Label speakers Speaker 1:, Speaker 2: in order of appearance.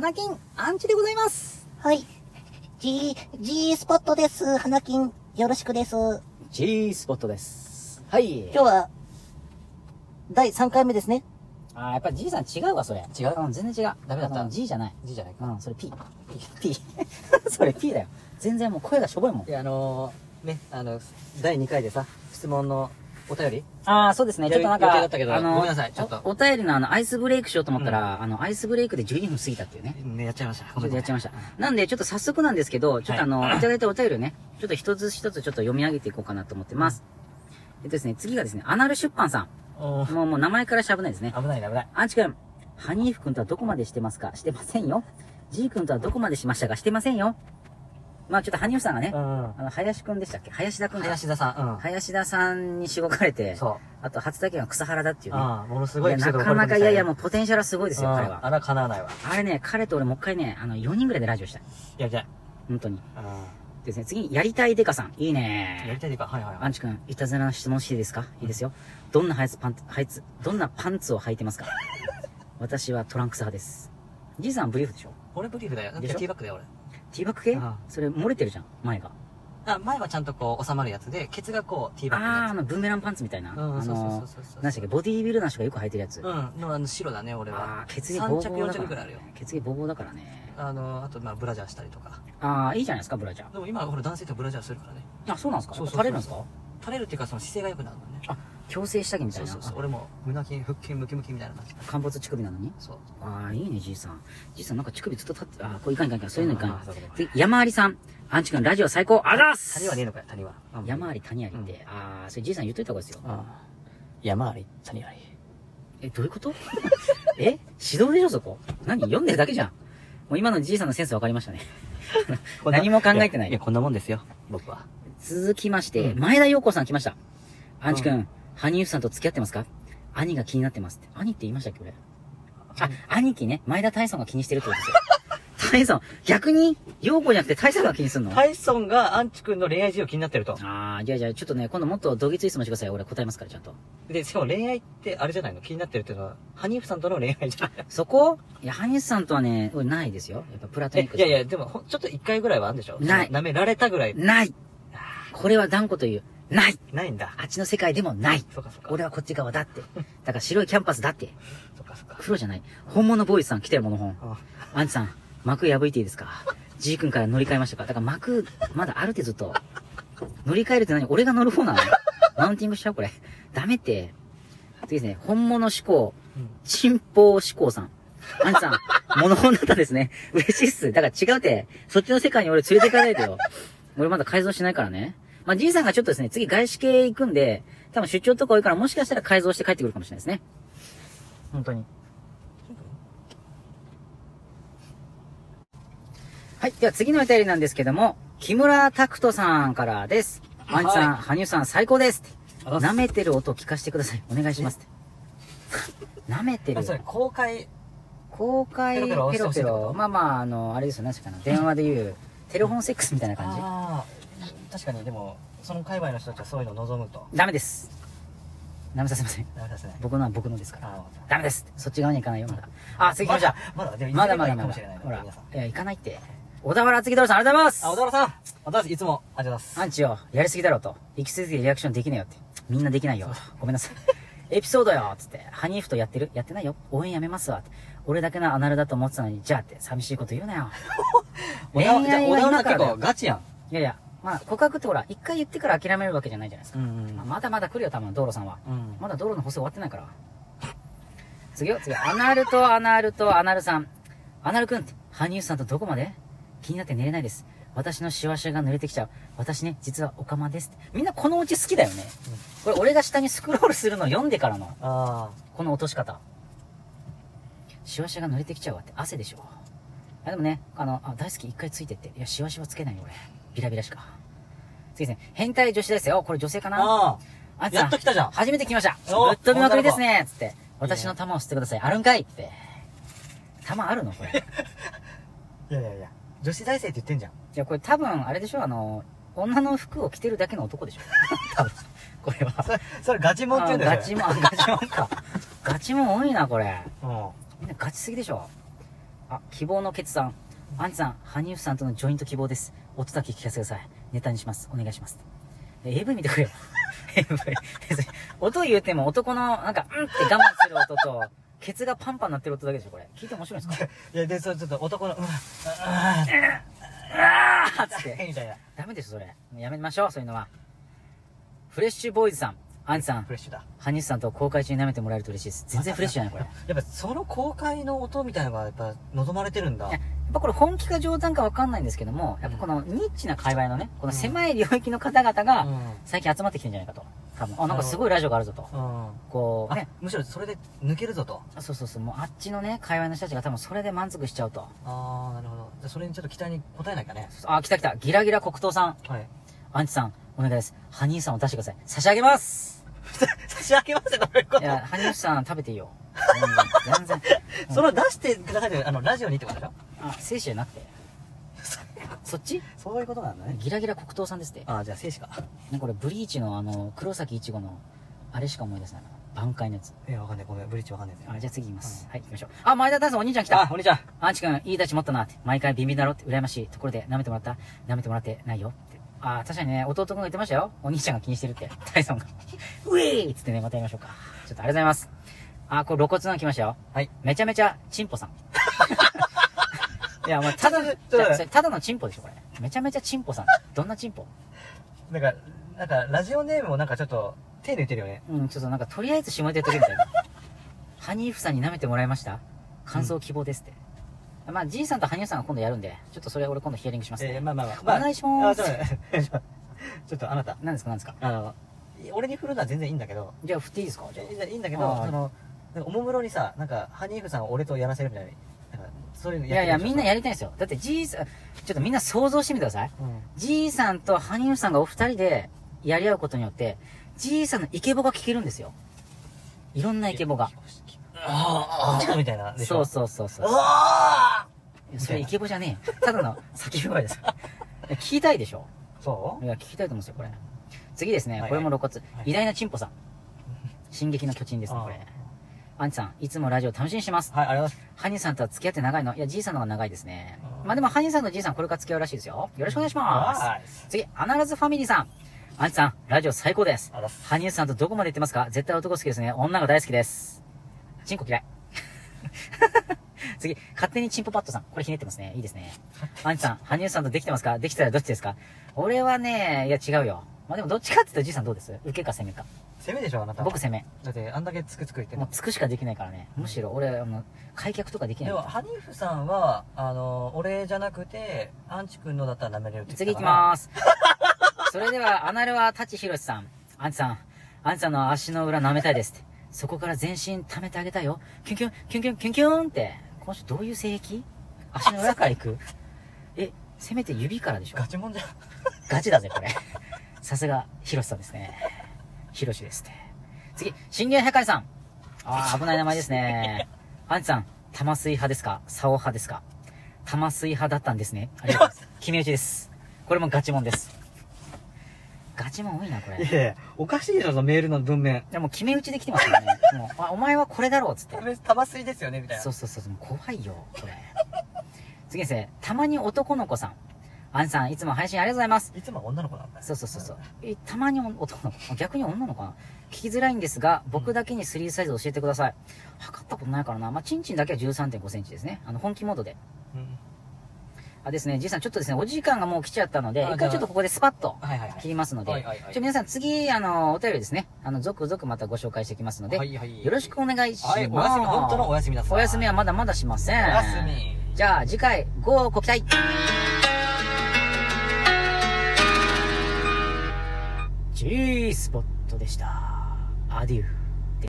Speaker 1: 花金アンチでございます。
Speaker 2: はい。G、G スポットです。花金、よろしくです。
Speaker 1: G スポットです。はい。
Speaker 2: 今日は、第3回目ですね。
Speaker 1: あー、やっぱり G さん違うわ、それ。
Speaker 3: 違う
Speaker 1: うん、全然違う。
Speaker 3: ダメだった
Speaker 1: G じゃない。
Speaker 3: G じゃないか。
Speaker 1: うん、それ P。P。P。それ P だよ。全然もう声がしょぼいもん
Speaker 3: い。や、あのー、ね、あの、第2回でさ、質問のお便り？
Speaker 1: ああ、そうですね。ちょっとなんか、
Speaker 3: 予定だったけど
Speaker 1: あの、
Speaker 3: ごめんなさいちょっと
Speaker 1: おお便りのあの、アイスブレイクしようと思ったら、あの、アイスブレイクで12分過ぎたっていうね。
Speaker 3: ね、やっちゃいました。
Speaker 1: ちょっとやっちゃいました。なんで、ちょっと早速なんですけど、ちょっとあの、い、ただいたお便りをね、ちょっと一つ一つちょっと読み上げていこうかなと思ってます。えっとですね、次がですね、アナル出版さ
Speaker 3: お
Speaker 1: ん。もう、もう名前からしゃぶないですね。
Speaker 3: 危ない危ない。
Speaker 1: アンチ君、ハニーフ君とはどこまでしてますか？してませんよ。ジー君とはどこまでしましたか？してませんよ。まあちょっとハニーフさんがね、
Speaker 3: うん。
Speaker 1: あの、林君でしたっけ？林田君か
Speaker 3: 林田さん、
Speaker 1: 林田さんにしごかれて
Speaker 3: うん。、そう。
Speaker 1: あと初体験は草原だっていうね。
Speaker 3: ああ、ものすごい
Speaker 1: いや、なかなか、いやいや、も
Speaker 3: う
Speaker 1: うポテンシャルはすごいですよ、彼は。
Speaker 3: あら、叶わないわ。
Speaker 1: あれね、彼と俺もう一回ね、あの、4人ぐらいでラジオしたい。
Speaker 3: やりたい。
Speaker 1: 本当に。
Speaker 3: あ
Speaker 1: ですね、次に、やりたいデカさん。いい
Speaker 3: あ。や
Speaker 1: ね
Speaker 3: りたいでか。はいはいはい。
Speaker 1: アンチ君、いたずらな質問していいですか？いいですよ。どんなハイツパンツ、ハイツ、どんなパンツを履いてますか？私はトランクス派です。じいさんはブリーフでしょ？
Speaker 3: 俺ブリーフだよ。だっティーバッグだよ、俺。
Speaker 1: ティーバッグ系？
Speaker 3: ああ
Speaker 1: それ漏れてるじゃん、前が。
Speaker 3: あ、前はちゃんとこう収まるやつで、ケツがこうティーバッグ
Speaker 1: あー、あ
Speaker 3: の
Speaker 1: の、ブーメランパンツみたいな。
Speaker 3: うん
Speaker 1: あの
Speaker 3: そうそうそうそうそう
Speaker 1: 何でしたっけ、ボディービルダーの人がよく履いてるやつ。
Speaker 3: うん。の、あの、白だね、俺は
Speaker 1: あ。ー、血液ボー
Speaker 3: 3着、4
Speaker 1: ボーだから
Speaker 3: 着ぐらいあるよ。。
Speaker 1: 血液ボーボーだからね。
Speaker 3: あの、あと、まあ、ブラジャーしたりとか。
Speaker 1: あー、いいじゃないですか、ブラジャー。
Speaker 3: でも今、俺男性とブラジャーするからね。
Speaker 1: あ、そうなんですか？
Speaker 3: そうそうそう
Speaker 1: 垂れるんですか？
Speaker 3: 垂れるっていうか、その姿勢が良くなるのね。
Speaker 1: あ、矯正下着みたいうな。
Speaker 3: そそうそう。俺も、胸筋、腹筋、ムキムキみたいな感じ。
Speaker 1: 陥没乳首なのに
Speaker 3: そう。
Speaker 1: ああ、いいね、じいさん。じいさんなんか乳首ずっと立って、ああ、これいかんいかんいかん。そういうのいかん山ありさん。アンチ君、ラジオ最高あざっす
Speaker 3: 谷はねえのかよ、谷は。
Speaker 1: 山あり谷ありって、ああ、それじいさん言っといた方がいいですよ。
Speaker 3: あ山あり、谷あり。
Speaker 1: え、どういうことえ指導でしょ、そこ何読んでるだけじゃん。もう今のじいさんのセンス分かりましたね。何も考えてない
Speaker 3: いや、こんなもんですよ、僕は。
Speaker 1: 続きまして、
Speaker 3: うん
Speaker 1: 前田陽子さん来ました。アンチ君、
Speaker 3: う
Speaker 1: ハニーフさんと付き合ってますか？兄が気になってますって。兄って言いましたっけ、俺？あ、兄貴ね。前田大尊が気にしてるってことですよ。大尊、逆に、陽子じゃなくて大尊が気にすんの？
Speaker 3: タイソンがアンチ君の恋愛事情気になってると。
Speaker 1: ああ、じゃあじゃあ、ちょっとね、今度もっとどぎつい質問してください。俺答えますから、ちゃんと。
Speaker 3: で、しかも恋愛ってあれじゃないの？気になってるっていうのは、ハニーフさんとの恋愛じゃない
Speaker 1: そこ？いや、ハニーさんとはね、俺ないですよ。やっぱプラトニック
Speaker 3: えいやいや、でも、ちょっと一回ぐらいはあるんでしょ？
Speaker 1: ない
Speaker 3: 舐められたぐらい。
Speaker 1: ないこれは断固という。ない
Speaker 3: ないんだ。
Speaker 1: あっちの世界でもない
Speaker 3: そうかそうか。
Speaker 1: 俺はこっち側だって。だから白いキャンパスだって。
Speaker 3: そうかそうか。
Speaker 1: 黒じゃない。本物ボーイズさん来てるもの本。
Speaker 3: あ
Speaker 1: アンチさん、幕破いていいですか ?G 君から乗り換えましたか？だから幕、まだあるってずっと。乗り換えるって何？俺が乗る方なの？マウンティングしちゃうこれ。ダメって。次ですね、本物志向、
Speaker 3: うん
Speaker 1: 進歩志向さん。アンチさん、物本だったですね。嬉しいっす。だから違うって、そっちの世界に俺連れて行かないでよ。俺まだ改造しないからね。まあ、じいさんがちょっとですね、次外資系行くんで、多分出張とか多いからもしかしたら改造して帰ってくるかもしれないですね。本当に。はい。では次のお便りなんですけども、木村拓人さんからです。アンチさん、
Speaker 3: はい
Speaker 1: 羽生さん最高です舐めてる音聞かせてください。お願いしますって。舐めてる
Speaker 3: あ、それ、公開、
Speaker 1: 公開
Speaker 3: ペロペロ。
Speaker 1: まあまあ、あの、あれですよ、何ですかな。電話で言う、テレフォンセックスみたいな感じ。
Speaker 3: ああ、確かに、でも、その界隈の人たちはそういうのを望むと。
Speaker 1: ダメです。舐めさせません。
Speaker 3: ダメですね。
Speaker 1: 僕のは僕のですから。
Speaker 3: あ
Speaker 1: ダメです。そっち側に行かないよ、まだ。あ、次行きましょう。
Speaker 3: まだ、
Speaker 1: まだまだまだ
Speaker 3: いずれかもしれない。ね
Speaker 1: ほら。いや、行かないって。小田原次太郎さん、ありがとうございます
Speaker 3: あ、小田原さん小田原さん、いつも、ありがとうございます。
Speaker 1: アンチよ、やりすぎだろと。行き過ぎてリアクションできないよって。みんなできないよ。ごめんなさい。エピソードよつって。ハニーフとやってる？やってないよ。応援やめますわ。俺だけのアナルだと思ってたのに、じゃあって寂しいこと言うなよ。
Speaker 3: 小田原じゃあ小田原さん結
Speaker 1: 今からだよ
Speaker 3: 構ガチやん。
Speaker 1: いやいや、まあ、告白ってほら、一回言ってから諦めるわけじゃないじゃないですか。
Speaker 3: ん
Speaker 1: まあまだまだ来るよ、多分、道路さんは。
Speaker 3: うん。
Speaker 1: まだ道路の舗装終わってないから。次よ、次。アナルとアナルとアナルさん。アナルくんって、羽生さんとどこまで？気になって寝れないです。私のシワシワが濡れてきちゃう。私ね、実はオカマです。みんなこのうち好きだよね。これ俺が下にスクロールするの読んでからの、
Speaker 3: あ
Speaker 1: この落とし方。シワシワが濡れてきちゃうわって、汗でしょ。あ、でもね、あの、あ大好き一回ついてって。いや、シワシワつけないよ、俺。ビラビラしか。次ですね。変態女子ですよ。これ女性か
Speaker 3: あ。
Speaker 1: な
Speaker 3: あ
Speaker 1: んた
Speaker 3: やっと来たじゃん。
Speaker 1: 初めて来ました。ぶ
Speaker 3: お
Speaker 1: っ飛びまくりですねつって。私の玉を吸ってください。あるんかい？って。玉あるの？これ。い
Speaker 3: いやいやいや。女子大生って言ってんじゃん。
Speaker 1: や、これ多分、あれでしょ？あの、女の服を着てるだけの男でしょ 多分。これは。
Speaker 3: それ、それガチモンって言うんだよ。
Speaker 1: あガチモン、あガチモンか。ガチモン多いな、これ。
Speaker 3: うん。
Speaker 1: みんなガチすぎでしょあ、希望の決断。アンチさん、ハニーフさんとのジョイント希望です。音だけ聞かせてください。ネタにします。お願いします。え AV 見てくれよ。AV。音言うても男の、なんか、うんって我慢する音と、ケツがパンパンなってる音だけでしょ、これ。聞いて面白いんですか？
Speaker 3: いや、で、そう、ちょっと男の、うん、あ
Speaker 1: あーっつって。
Speaker 3: みたいな。
Speaker 1: ダメです、それ。やめましょう、そういうのは。フレッシュボーイズさん。アンチさん
Speaker 3: フ、レッシュだ。
Speaker 1: ハニーフさんと公開中に舐めてもらえると嬉しいです。全然フレッシュじゃない、これ。
Speaker 3: やっぱその公開の音みたいなのがやっぱ望まれてるんだ
Speaker 1: ぱこれ本気か冗談かわかんないんですけども、やっぱこのニッチな界隈のね、この狭い領域の方々が
Speaker 3: うん
Speaker 1: 最近集まってきてるんじゃないかと。多分。あ、なんかすごいラジオがあるぞと。こうね。、
Speaker 3: むしろそれで抜けるぞと。
Speaker 1: そうそうそう、もうあっちのね、界隈の人たちが多分それで満足しちゃうと。
Speaker 3: あー、なるほど。じゃあそれにちょっと期待に応えないかね。
Speaker 1: あ、来た来た。ギラギラ黒糖さん。
Speaker 3: はい。
Speaker 1: アンチさん、お願いです。ハニーさんを出してください。差し上げます
Speaker 3: 差し上げますよ、どういうこと
Speaker 1: いや、ハニーさん食べていいよ。全然。全然。
Speaker 3: それを出してくださいあの、ラジオにってことでしょ？
Speaker 1: あ、精子じゃなくて。そっち？
Speaker 3: そういうことなんだね。
Speaker 1: ギラギラ黒糖さんですって。
Speaker 3: あー、じゃあ静止か。
Speaker 1: ね、これブリーチのあの、黒崎いちごの、あれしか思い出せないな。挽回のやつ。
Speaker 3: いや、わかんない。ごめん、ブリッジわかんないです
Speaker 1: あ、じゃあ次行きます。はい、行きましょう。あ、前田大さんお兄ちゃん来た
Speaker 3: あ、お兄ちゃん。
Speaker 1: アンチ君、いい立ち持ったなって。毎回ビンビンだろって。羨ましい。ところで、舐めてもらった舐めてもらってないよって。あ、確かにね、弟君が言ってましたよ。お兄ちゃんが気にしてるって。タ イソンが。ウィーっつってね、またやりましょうか。ちょっとありがとうございます。あ、これ露骨なの来ましたよ。
Speaker 3: はい。
Speaker 1: めちゃめちゃ、チンポさん。いや、もう、ただじただのチンポでしょ、これ。めちゃめちゃチンポさん。どんなチンポ？
Speaker 3: なんか、なんか、ラジオネームもなんかちょっと、手抜いてるよね。
Speaker 1: うん、ちょっとなんか、とりあえず下手とけみたいな。ハニーフさんに舐めてもらいました？感想希望ですって。まあ、じいさんとハニーフさんが今度やるんで、ちょっとそれ俺今度ヒアリングしますね。
Speaker 3: えー、まあまあまあ。
Speaker 1: お願いします
Speaker 3: あちょっと待ってちょっとあなた。
Speaker 1: 何ですか何ですか？
Speaker 3: あの、俺に振るのは全然いいんだけど、
Speaker 1: じゃあ振っていいですか？じゃあ
Speaker 3: いやいいんだけど、その、おもむろにさ、なんか、ハニーフさんを俺とやらせるみたいな、そういうの
Speaker 1: いやいや、みんな
Speaker 3: や
Speaker 1: やりたいんですよ。だってじいさん、ちょっとみんな想像してみてください。
Speaker 3: うん。
Speaker 1: じいさんとハニーフさんがお二人でやり合うことによって、じいさんのイケボが聞けるんですよ。いろんなイケボが。
Speaker 3: ああ、みたいな。
Speaker 1: そうそうそうそう。
Speaker 3: あ
Speaker 1: いやそれイケボじゃねえよ。ただの叫び声です。聞きたいでしょ？
Speaker 3: あそ
Speaker 1: いや、聞きたいと思うんですよ、これ。次ですね、
Speaker 3: はい
Speaker 1: これも露骨。
Speaker 3: はい
Speaker 1: 偉大なチンポさん。進撃の巨人ですね、これ。アンチさん、いつもラジオ楽しみにしてます。
Speaker 3: うはい、ありがとうござい
Speaker 1: ハニーさんとは付き合って長いの？いや、じいさんの方が長いですねまあでも、ハニーさんとじいさんこれから付き合うらしいですよ。よろしくお願いします。次、アナラズファミリーさん。アンチさん、ラジオ最高です。ハニーさんとどこまで行ってますか？絶対男好きですね。女が大好きです。チンコ嫌い。次、勝手にチンポパッドさん。これひねってますね。いいですね。アンチさん、羽生さんとできてますか？できたらどっちですか？俺はね、いや違うよ。まあでもどっちかって言ったらじいさんどうです？受けか攻めか。
Speaker 3: 攻めでしょ、あなた。
Speaker 1: 僕攻め。
Speaker 3: だって、あんだけつくつく言って。
Speaker 1: もうつくしかできないからね。むしろ俺、あの、開脚とかできない
Speaker 3: でも、ハニーフさんは、あの、俺じゃなくて、アンチ君のだったら舐めれるって
Speaker 1: 次行き
Speaker 3: す。
Speaker 1: まーす。それでは、アナルは舘ひろしさん。アンチさん、アンチさんの足の裏舐めたいですって。そこから全身溜めてあげたいよ。キュンキュン、キュンキュン、キュンキュンって。この人どういう性癖？足の裏から行く？え、せめて指からでしょ
Speaker 3: ガチモンじゃん。
Speaker 1: ガチだぜ、これ。さすが、ひろしさんですね。ひろしですって。次、信玄百りさん。ああ、危ない名前ですね。アンチさん、玉水派ですか？竿派ですか？玉水派だったんですね。ありがとうございます。決め打ちです。これもガチモンです。ガチモン多いな、これ。
Speaker 3: いやいや、おかしいでしょ、そのメールの文面。
Speaker 1: でも決め打ちできてますからね。もう、あ、お前はこれだろう、つって
Speaker 3: こ。れ、玉水ですよね、みたいな。
Speaker 1: そうそうそう、もう怖いよ、これ。次ですね、たまに男の子さん。アンさん、いつも配信ありがとうございます。
Speaker 3: いつも女の子なんだよ。
Speaker 1: そうそうそうそう。え、たまに男の子。逆に女の子かな？聞きづらいんですが、僕だけにスリーサイズ教えてください。測ったことないからな。まあ、チンチンだけは13.5センチですね。あの、本気モードで。
Speaker 3: うん。
Speaker 1: あですね、じいさん、ちょっとですね、お時間がもう来ちゃったので、
Speaker 3: あ
Speaker 1: 一回ちょっとここでスパッと。切りますので、
Speaker 3: はいはいはい
Speaker 1: ちょ、皆さん次、あの、お便りですね、あの、続々またご紹介していきますので、
Speaker 3: はいはい
Speaker 1: よろしくお願いします。
Speaker 3: はい、お休み、本当のお休みだ
Speaker 1: お休みはまだまだしません。
Speaker 3: お休み。
Speaker 1: じゃあ、次回、ごご期待 G スポットでした。アデュー。